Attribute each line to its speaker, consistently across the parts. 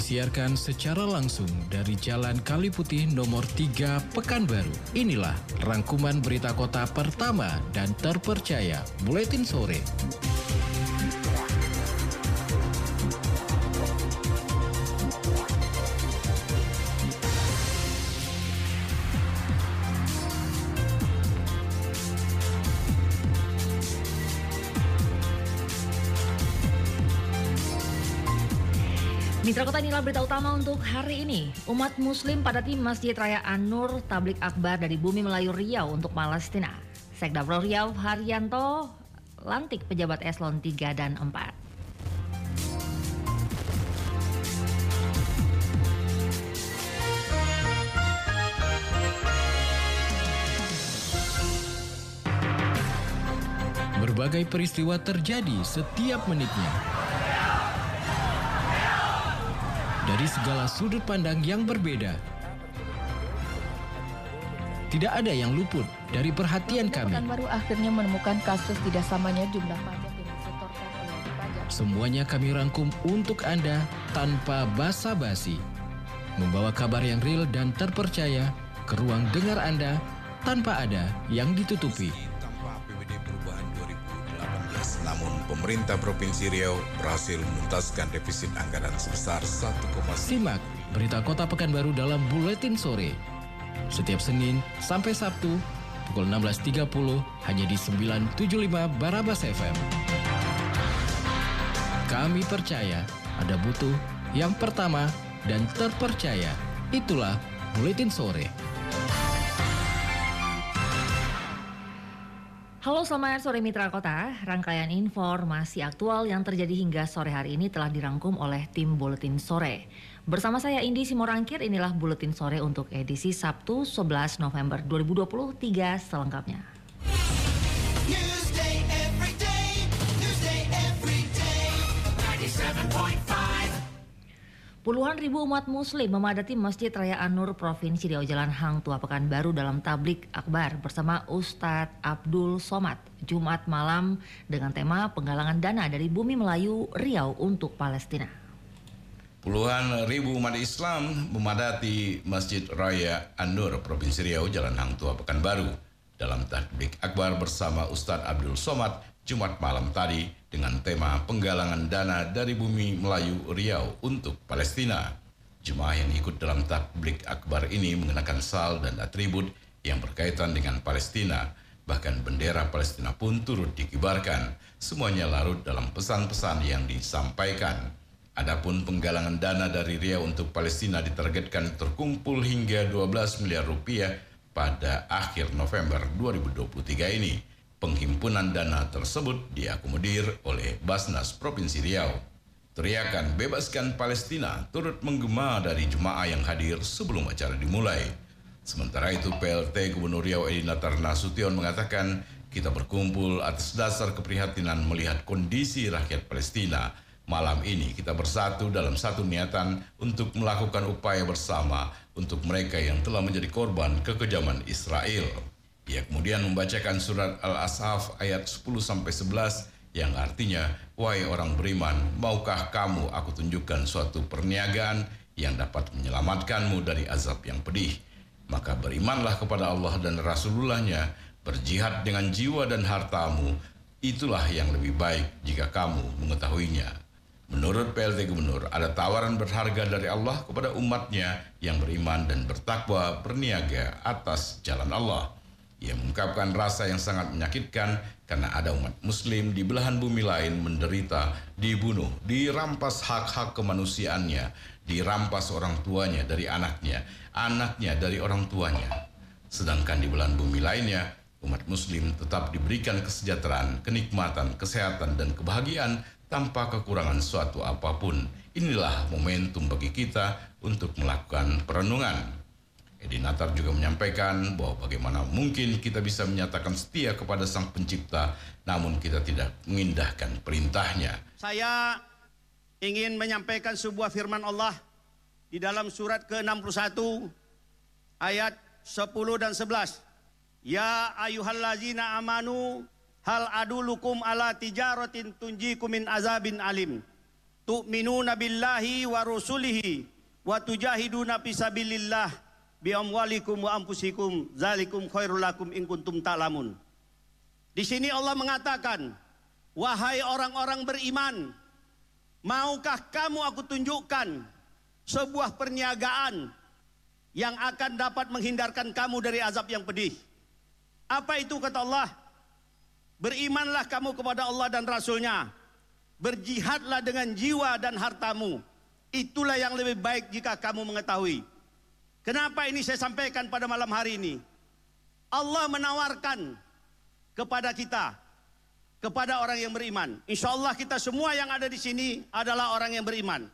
Speaker 1: disiarkan secara langsung dari Jalan Kali Putih nomor 3 Pekanbaru. Inilah rangkuman berita kota pertama dan terpercaya Buletin Sore.
Speaker 2: Mitra Kota inilah berita utama untuk hari ini. Umat Muslim pada tim Masjid Raya An-Nur Tablik Akbar dari Bumi Melayu Riau untuk Palestina. Sekda Riau Haryanto lantik pejabat eselon 3 dan 4.
Speaker 1: Berbagai peristiwa terjadi setiap menitnya. Dari segala sudut pandang yang berbeda. Tidak ada yang luput dari perhatian kami.
Speaker 3: baru akhirnya menemukan kasus tidak samanya jumlah pajak yang disetorkan oleh wajib pajak.
Speaker 1: Semuanya kami rangkum untuk Anda tanpa basa-basi. Membawa kabar yang real dan terpercaya ke ruang dengar Anda tanpa ada yang ditutupi.
Speaker 4: Pemerintah Provinsi Riau berhasil menuntaskan defisit anggaran sebesar 1,9
Speaker 1: Simak berita Kota Pekanbaru dalam Buletin Sore. Setiap Senin sampai Sabtu pukul 16.30 hanya di 975 Barabas FM. Kami percaya ada butuh yang pertama dan terpercaya. Itulah Buletin Sore.
Speaker 2: Halo selamat sore Mitra Kota, rangkaian informasi aktual yang terjadi hingga sore hari ini telah dirangkum oleh tim Buletin Sore. Bersama saya Indi Simorangkir, inilah Buletin Sore untuk edisi Sabtu 11 November 2023 selengkapnya. Puluhan ribu umat muslim memadati Masjid Raya An-Nur Provinsi Riau Jalan Hang Tua Pekanbaru dalam tablik akbar bersama Ustadz Abdul Somad Jumat malam dengan tema penggalangan dana dari bumi Melayu Riau untuk Palestina.
Speaker 4: Puluhan ribu umat Islam memadati Masjid Raya An-Nur Provinsi Riau Jalan Hang Tua Pekanbaru dalam tablik akbar bersama Ustadz Abdul Somad Jumat malam tadi dengan tema penggalangan dana dari bumi Melayu Riau untuk Palestina. Jemaah yang ikut dalam tablik akbar ini mengenakan sal dan atribut yang berkaitan dengan Palestina. Bahkan bendera Palestina pun turut dikibarkan. Semuanya larut dalam pesan-pesan yang disampaikan. Adapun penggalangan dana dari Riau untuk Palestina ditargetkan terkumpul hingga 12 miliar rupiah pada akhir November 2023 ini. Penghimpunan dana tersebut diakomodir oleh Basnas Provinsi Riau. Teriakan bebaskan Palestina turut menggema dari jemaah yang hadir sebelum acara dimulai. Sementara itu PLT Gubernur Riau Edi Natar Nasution mengatakan kita berkumpul atas dasar keprihatinan melihat kondisi rakyat Palestina. Malam ini kita bersatu dalam satu niatan untuk melakukan upaya bersama untuk mereka yang telah menjadi korban kekejaman Israel. Ia kemudian membacakan surat Al-Asaf ayat 10 sampai 11 yang artinya, "Wahai orang beriman, maukah kamu aku tunjukkan suatu perniagaan yang dapat menyelamatkanmu dari azab yang pedih? Maka berimanlah kepada Allah dan Rasulullahnya, berjihad dengan jiwa dan hartamu, itulah yang lebih baik jika kamu mengetahuinya." Menurut PLT Gubernur, ada tawaran berharga dari Allah kepada umatnya yang beriman dan bertakwa berniaga atas jalan Allah. Ia mengungkapkan rasa yang sangat menyakitkan karena ada umat muslim di belahan bumi lain menderita, dibunuh, dirampas hak-hak kemanusiaannya, dirampas orang tuanya dari anaknya, anaknya dari orang tuanya. Sedangkan di belahan bumi lainnya, umat muslim tetap diberikan kesejahteraan, kenikmatan, kesehatan, dan kebahagiaan tanpa kekurangan suatu apa pun. Inilah momentum bagi kita untuk melakukan perenungan. Edi Natar juga menyampaikan bahwa bagaimana mungkin kita bisa menyatakan setia kepada Sang Pencipta, namun kita tidak mengindahkan perintahnya.
Speaker 5: Saya ingin menyampaikan sebuah firman Allah di dalam surat ke-61 ayat 10 dan 11. Ya ayuhallazina amanu hal adulukum ala tijaratin tunjikum min azabin alim. tu'minuna billahi wa rusulihi wa tujahiduna fi sabilillah bi amwalikum wa anfusikum zalikum khairul lakum in kuntum ta'lamun. Di sini Allah mengatakan, wahai orang-orang beriman, maukah kamu aku tunjukkan sebuah perniagaan yang akan dapat menghindarkan kamu dari azab yang pedih. Apa itu kata Allah? Berimanlah kamu kepada Allah dan Rasulnya. Berjihadlah dengan jiwa dan hartamu. Itulah yang lebih baik jika kamu mengetahui. Kenapa ini saya sampaikan pada malam hari ini? Allah menawarkan kepada kita, kepada orang yang beriman. Insya Allah kita semua yang ada di sini adalah orang yang beriman.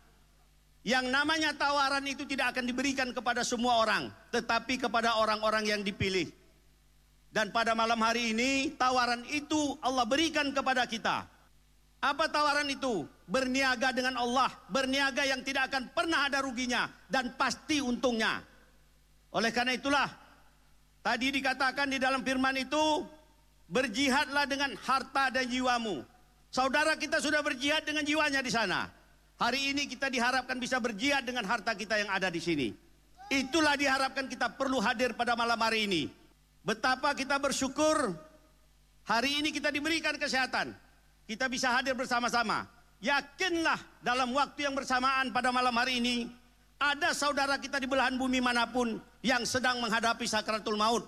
Speaker 5: Yang namanya tawaran itu tidak akan diberikan kepada semua orang, tetapi kepada orang-orang yang dipilih. Dan pada malam hari ini tawaran itu Allah berikan kepada kita. Apa tawaran itu? Berniaga dengan Allah, berniaga yang tidak akan pernah ada ruginya dan pasti untungnya. Oleh karena itulah tadi dikatakan di dalam firman itu berjihadlah dengan harta dan jiwamu. Saudara kita sudah berjihad dengan jiwanya di sana. Hari ini kita diharapkan bisa berjihad dengan harta kita yang ada di sini. Itulah diharapkan kita perlu hadir pada malam hari ini. Betapa kita bersyukur hari ini kita diberikan kesehatan. Kita bisa hadir bersama-sama. Yakinlah dalam waktu yang bersamaan pada malam hari ini ada saudara kita di belahan bumi mana pun yang sedang menghadapi sakratul maut.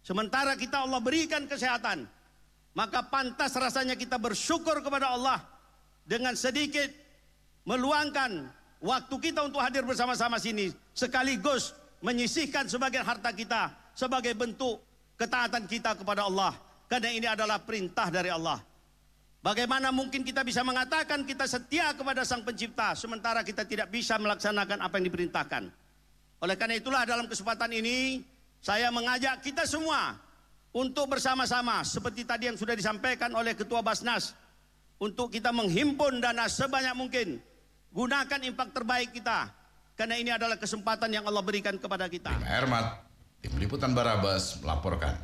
Speaker 5: Sementara kita Allah berikan kesehatan, maka pantas rasanya kita bersyukur kepada Allah dengan sedikit meluangkan waktu kita untuk hadir bersama-sama sini sekaligus menyisihkan sebagian harta kita sebagai bentuk ketaatan kita kepada Allah karena ini adalah perintah dari Allah. Bagaimana mungkin kita bisa mengatakan kita setia kepada Sang Pencipta sementara kita tidak bisa melaksanakan apa yang diperintahkan? Oleh karena itulah dalam kesempatan ini saya mengajak kita semua untuk bersama-sama seperti tadi yang sudah disampaikan oleh Ketua Basnas untuk kita menghimpun dana sebanyak mungkin. Gunakan impak terbaik kita karena ini adalah kesempatan yang Allah berikan kepada kita.
Speaker 4: Tim Ermat, tim liputan Barabas melaporkan.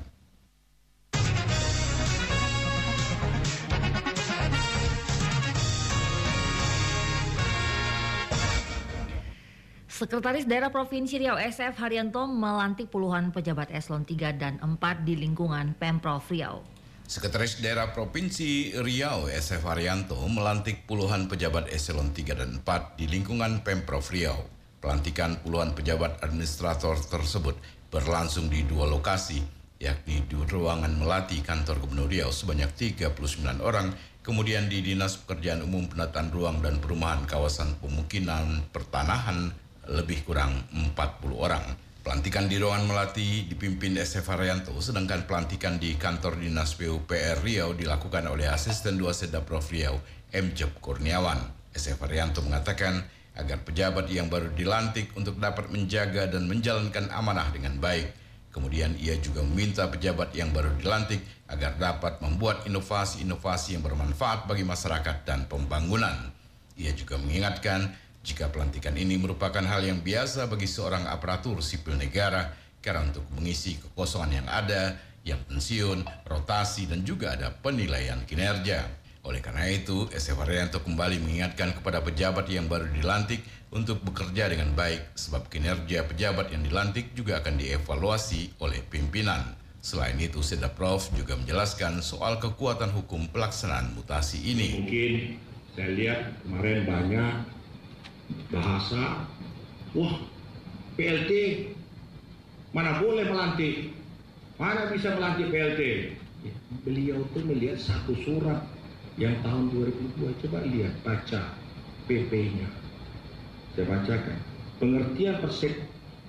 Speaker 2: Sekretaris Daerah Provinsi Riau SF Haryanto melantik puluhan pejabat eselon 3 dan 4 di lingkungan Pemprov Riau.
Speaker 4: Sekretaris Daerah Provinsi Riau SF Haryanto melantik puluhan pejabat eselon 3 dan 4 di lingkungan Pemprov Riau. Pelantikan puluhan pejabat administrator tersebut berlangsung di dua lokasi, yakni di ruangan Melati kantor Gubernur Riau sebanyak 39 orang, kemudian di Dinas Pekerjaan Umum Penataan Ruang dan Perumahan Kawasan Pemukiman Pertanahan lebih kurang 40 orang. Pelantikan di ruangan Melati dipimpin SF Haryanto, sedangkan pelantikan di kantor Dinas PUPR Riau dilakukan oleh Asisten 2 Sedaprov Riau, M. Jeb Kurniawan. SF Haryanto mengatakan agar pejabat yang baru dilantik untuk dapat menjaga dan menjalankan amanah dengan baik. Kemudian ia juga meminta pejabat yang baru dilantik agar dapat membuat inovasi-inovasi yang bermanfaat bagi masyarakat dan pembangunan. Ia juga mengingatkan jika pelantikan ini merupakan hal yang biasa bagi seorang aparatur sipil negara karena untuk mengisi kekosongan yang ada, yang pensiun, rotasi, dan juga ada penilaian kinerja. Oleh karena itu, SF Haryanto kembali mengingatkan kepada pejabat yang baru dilantik untuk bekerja dengan baik sebab kinerja pejabat yang dilantik juga akan dievaluasi oleh pimpinan. Selain itu, Sedaprov juga menjelaskan soal kekuatan hukum pelaksanaan mutasi ini.
Speaker 6: mungkin saya lihat kemarin banyak bahasa wah PLT mana boleh melantik? Mana bisa melantik PLT Ya, beliau tuh melihat satu surat yang tahun 2002 coba lihat baca PP-nya saya bacakan. Pengertian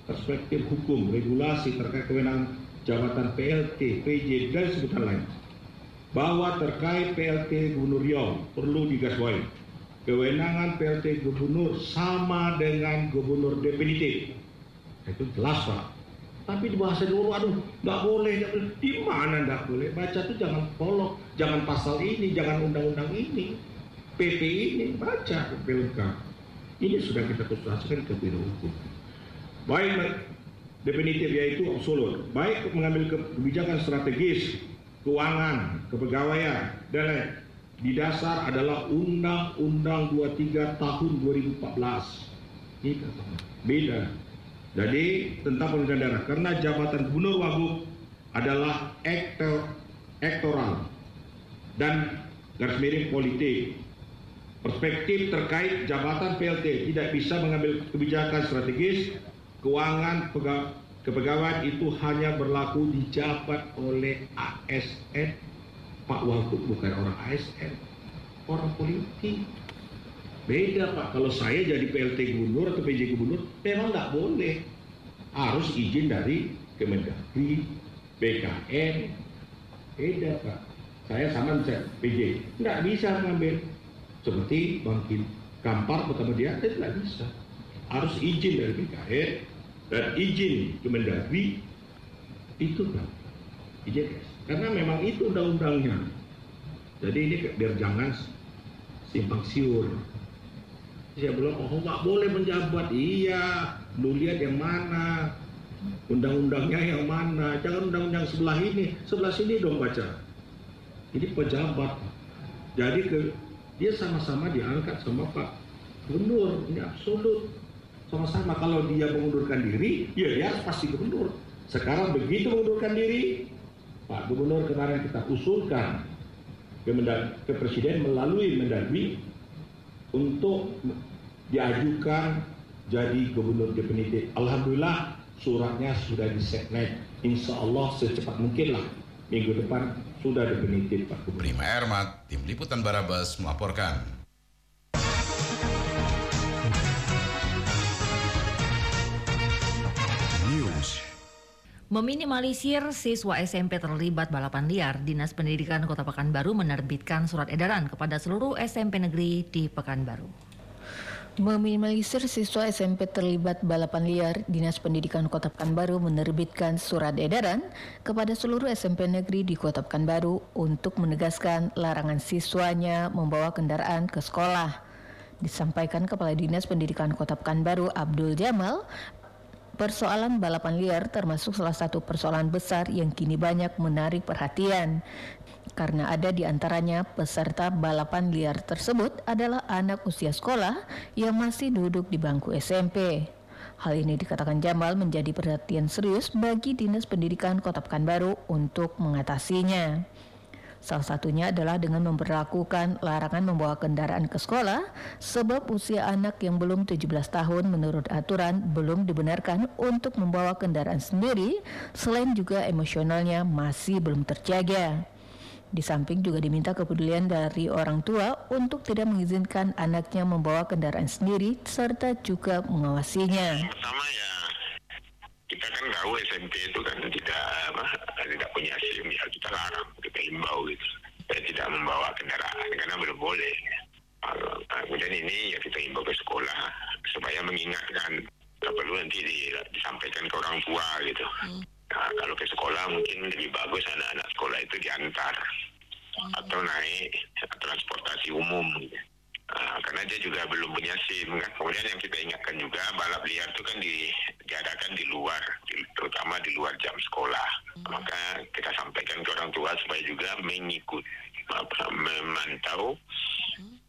Speaker 6: perspektif hukum regulasi terkait kewenangan jabatan PLT, PJ dan sebutan lain. Bahwa terkait PLT Gubernur Riau perlu digarisbawahi kewenangan PLT Gubernur sama dengan Gubernur definitif. Itu jelas pak. Tapi di bahasa dulu aduh nggak boleh nggak boleh. Di mana nggak boleh? Baca tuh jangan polok jangan pasal ini jangan undang-undang ini. PP ini baca lengkap ini sudah kita konsultasikan ke biro hukum. Baik, definitif yaitu absolut. Baik mengambil kebijakan strategis keuangan kepegawaian dan lain di dasar adalah Undang-Undang 23 tahun 2014. Ini beda. Jadi tentang pemilihan daerah karena jabatan gubernur wagub adalah ektor, ektoral dan garis miring politik. Perspektif terkait jabatan PLT tidak bisa mengambil kebijakan strategis keuangan pega- kepegawaian itu hanya berlaku dijabat oleh ASN Pak Wagub bukan orang ASN orang politik. Beda Pak. Kalau saya jadi PLT gubernur atau PJ gubernur memang nggak boleh. Harus izin dari Kemendagri BKN beda Pak. Saya sama misalnya PJ nggak bisa ngambil. Seperti Bangkin Kampar pertama dia itu nggak bisa. Harus izin dari BKN dan izin Kemendagri. Itu kan izin karena memang itu undang-undangnya. Jadi ini biar jangan simpang siur. Saya bilang oh nggak boleh menjabat. Iya lu lihat yang mana undang-undangnya yang mana. Jangan undang-undang sebelah ini. Sebelah sini dong baca. Ini pejabat. Jadi ke dia sama-sama diangkat sama Pak Gubernur. Ini absolut. Sama-sama. Kalau dia mengundurkan diri ya harus pasti gubernur. Sekarang begitu mengundurkan diri Pak Gubernur kemarin kita usulkan ke, Mendag- ke Presiden melalui Mendagri untuk diajukan jadi gubernur definitif. Alhamdulillah suratnya sudah diseknet. Insya Allah secepat mungkin lah minggu depan sudah definitif Pak Gubernur.
Speaker 4: Prima Ermat, Tim Liputan Barabas melaporkan.
Speaker 2: Meminimalisir siswa SMP terlibat balapan liar, Dinas Pendidikan Kota Pekanbaru menerbitkan surat edaran kepada seluruh SMP negeri di Pekanbaru.
Speaker 3: Meminimalisir siswa SMP terlibat balapan liar, Dinas Pendidikan Kota Pekanbaru menerbitkan surat edaran kepada seluruh SMP negeri di Kota Pekanbaru untuk menegaskan larangan siswanya membawa kendaraan ke sekolah. Disampaikan Kepala Dinas Pendidikan Kota Pekanbaru Abdul Jamal, Persoalan balapan liar termasuk salah satu persoalan besar yang kini banyak menarik perhatian. Karena ada di antaranya peserta balapan liar tersebut adalah anak usia sekolah yang masih duduk di bangku SMP. Hal ini dikatakan Jamal menjadi perhatian serius bagi Dinas Pendidikan Kota Pekanbaru untuk mengatasinya. Salah satunya adalah dengan memperlakukan larangan membawa kendaraan ke sekolah sebab usia anak yang belum 17 tahun menurut aturan belum dibenarkan untuk membawa kendaraan sendiri selain juga emosionalnya masih belum terjaga. Di samping juga diminta kepedulian dari orang tua untuk tidak mengizinkan anaknya membawa kendaraan sendiri serta juga mengawasinya.
Speaker 7: pertama ya kita kan tahu SMP itu kan tidak apa tidak punya SIM ya kita larang kita himbau gitu. Supaya tidak membawa kendaraan karena belum boleh. Uh, kemudian ini ya kita himbau ke sekolah supaya mengingatkan tak perlu nanti di- disampaikan ke orang tua gitu. Nah, kalau ke sekolah mungkin lebih bagus anak-anak sekolah itu diantar atau naik transportasi umum. gitu. Ah, karena dia juga belum punya SIM kan. Kemudian yang kita ingatkan juga balap liar itu kan di, diadakan di luar, di- terutama di luar jam sekolah. Maka kita sampaikan ke orang tua supaya juga mengikut apa, memantau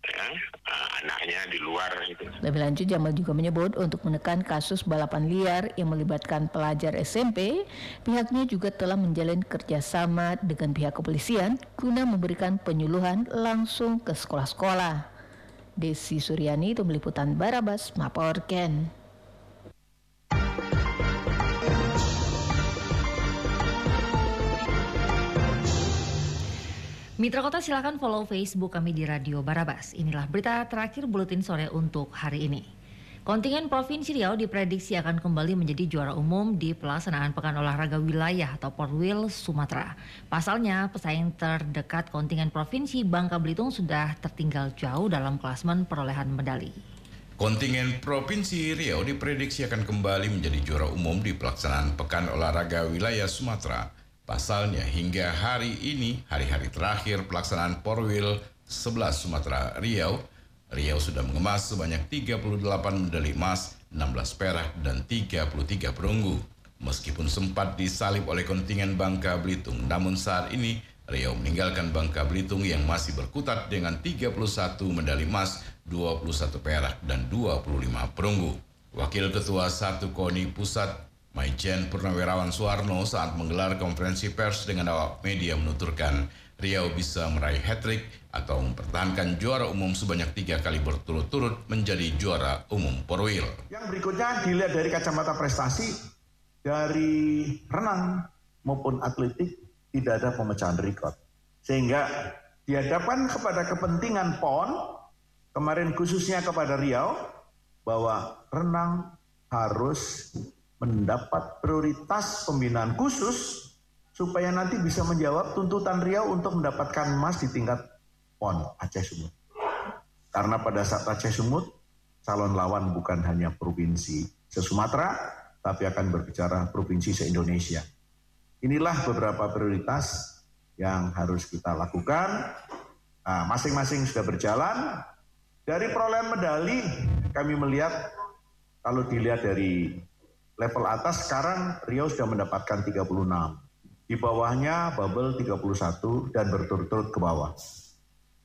Speaker 7: ya, ah, anaknya di luar gitu.
Speaker 3: Lebih lanjut Jamal juga menyebut untuk menekan kasus balapan liar yang melibatkan pelajar SMP, pihaknya juga telah menjalin kerjasama dengan pihak kepolisian guna memberikan penyuluhan langsung ke sekolah-sekolah. Desi Suryani itu meliputan Barabas melaporkan.
Speaker 2: Mitra Kota silakan follow Facebook kami di Radio Barabas. Inilah berita terakhir buletin sore untuk hari ini. Kontingen Provinsi Riau diprediksi akan kembali menjadi juara umum di pelaksanaan Pekan Olahraga Wilayah atau Porwil Sumatera. Pasalnya, pesaing terdekat kontingen Provinsi Bangka Belitung sudah tertinggal jauh dalam klasmen perolehan medali.
Speaker 4: Kontingen Provinsi Riau diprediksi akan kembali menjadi juara umum di pelaksanaan Pekan Olahraga Wilayah Sumatera. Pasalnya hingga hari ini, hari-hari terakhir pelaksanaan Porwil 11 Sumatera Riau, Riau sudah mengemas sebanyak 38 medali emas, 16 perak, dan 33 perunggu. Meskipun sempat disalib oleh kontingen Bangka Belitung, namun saat ini Riau meninggalkan Bangka Belitung yang masih berkutat dengan 31 medali emas, 21 perak, dan 25 perunggu. Wakil Ketua Satu KONI Pusat, Maijen Purnawirawan Suwarno saat menggelar konferensi pers dengan awak media menuturkan Riau bisa meraih hat-trick atau mempertahankan juara umum sebanyak tiga kali berturut-turut menjadi juara umum Porwil.
Speaker 8: Yang berikutnya dilihat dari kacamata prestasi dari renang maupun atletik tidak ada pemecahan rekor. Sehingga dihadapkan kepada kepentingan PON, kemarin khususnya kepada Riau, bahwa renang harus mendapat prioritas pembinaan khusus supaya nanti bisa menjawab tuntutan Riau untuk mendapatkan emas di tingkat PON Aceh Sumut. Karena pada saat Aceh Sumut, calon lawan bukan hanya provinsi se-Sumatera, tapi akan berbicara provinsi se-Indonesia. Inilah beberapa prioritas yang harus kita lakukan. Nah, masing-masing sudah berjalan. Dari perolehan medali, kami melihat kalau dilihat dari level atas sekarang Riau sudah mendapatkan 36. Di bawahnya Bubble 31 dan berturut-turut ke bawah.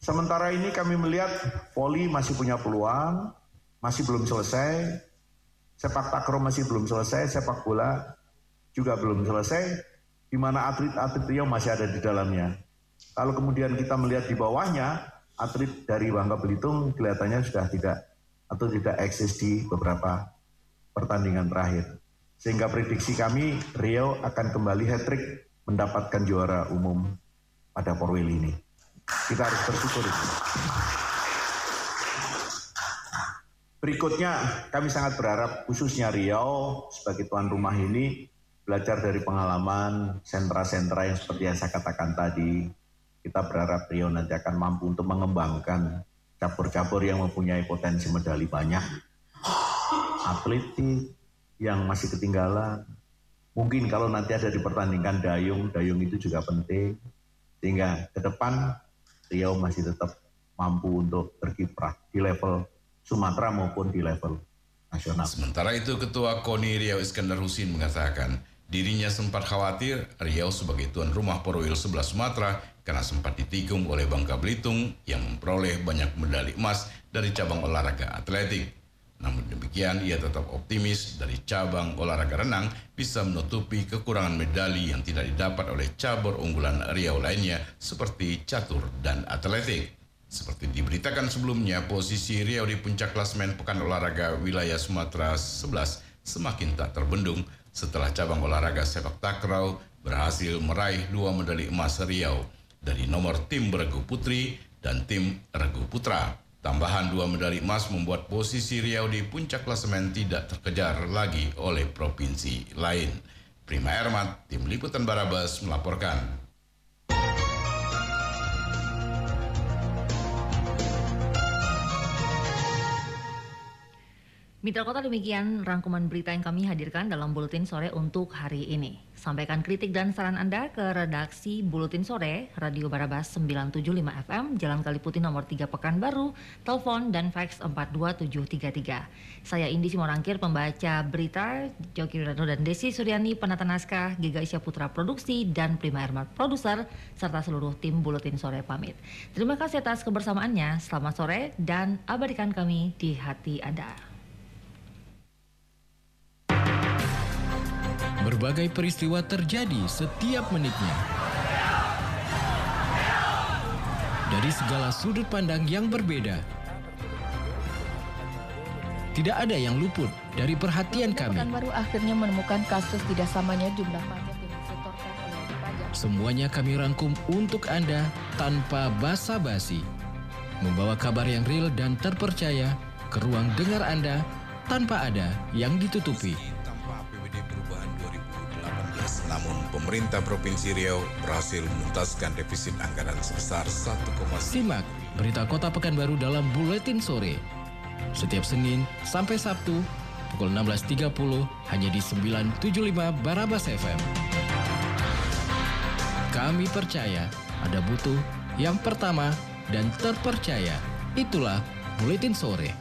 Speaker 8: Sementara ini kami melihat voli masih punya peluang, masih belum selesai. Sepak takraw masih belum selesai, sepak bola juga belum selesai, di mana atlet-atlet Riau masih ada di dalamnya. Kalau kemudian kita melihat di bawahnya, atlet dari Bangka Belitung kelihatannya sudah tidak atau tidak eksis di beberapa pertandingan terakhir. Sehingga prediksi kami Riau akan kembali hat-trick mendapatkan juara umum pada Porwil ini. Kita harus bersyukur. Berikutnya, kami sangat berharap khususnya Riau sebagai tuan rumah ini belajar dari pengalaman sentra-sentra yang seperti yang saya katakan tadi. Kita berharap Riau nanti akan mampu untuk mengembangkan cabur-cabur yang mempunyai potensi medali banyak. Atletik yang masih ketinggalan. Mungkin kalau nanti ada dipertandingkan dayung, dayung itu juga penting. Sehingga ke depan Riau masih tetap mampu untuk berkiprah di level Sumatera maupun di level nasional.
Speaker 4: Sementara itu Ketua KONI Riau Iskandar Husin mengatakan dirinya sempat khawatir Riau sebagai tuan rumah Porwil sebelah Sumatera karena sempat ditikung oleh Bangka Belitung yang memperoleh banyak medali emas dari cabang olahraga atletik. Namun demikian ia tetap optimis dari cabang olahraga renang bisa menutupi kekurangan medali yang tidak didapat oleh cabur unggulan Riau lainnya seperti catur dan atletik. Seperti diberitakan sebelumnya, posisi Riau di puncak klasmen Pekan Olahraga Wilayah Sumatera 11 semakin tak terbendung setelah cabang olahraga sepak takraw berhasil meraih dua medali emas Riau dari nomor tim beregu putri dan tim regu putra. Tambahan dua medali emas membuat posisi Riau di puncak klasemen tidak terkejar lagi oleh provinsi lain. Prima Ermat, tim liputan Barabas melaporkan.
Speaker 2: Mitra Kota demikian rangkuman berita yang kami hadirkan dalam Buletin Sore untuk hari ini. Sampaikan kritik dan saran Anda ke redaksi Buletin Sore, Radio Barabas 975 FM, Jalan Kaliputi nomor 3 Pekanbaru, telepon dan fax 42733. Saya Indi Simorangkir, pembaca berita, Joki Wirano dan Desi Suryani, penata naskah, Giga Isya Putra Produksi, dan Prima Ermat Produser, serta seluruh tim Buletin Sore pamit. Terima kasih atas kebersamaannya, selamat sore, dan abadikan kami di hati Anda.
Speaker 1: Berbagai peristiwa terjadi setiap menitnya. Dari segala sudut pandang yang berbeda. Tidak ada yang luput dari perhatian kami.
Speaker 3: Pekanbaru akhirnya menemukan kasus tidak samanya jumlah pajak yang disetorkan oleh wajib pajak.
Speaker 1: Semuanya kami rangkum untuk Anda tanpa basa-basi. Membawa kabar yang real dan terpercaya ke ruang dengar Anda tanpa ada yang ditutupi.
Speaker 4: Pemerintah Provinsi Riau berhasil menuntaskan defisit anggaran sebesar 1,9
Speaker 1: Simak berita Kota Pekanbaru dalam Buletin Sore. Setiap Senin sampai Sabtu pukul 16.30 hanya di 975 Barabas FM. Kami percaya ada butuh yang pertama dan terpercaya. Itulah Buletin Sore.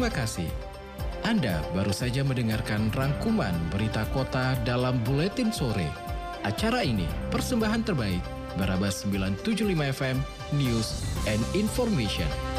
Speaker 1: Terima kasih. Anda baru saja mendengarkan rangkuman berita kota dalam Buletin Sore. Acara ini persembahan terbaik Barabas 975 FM News and Information.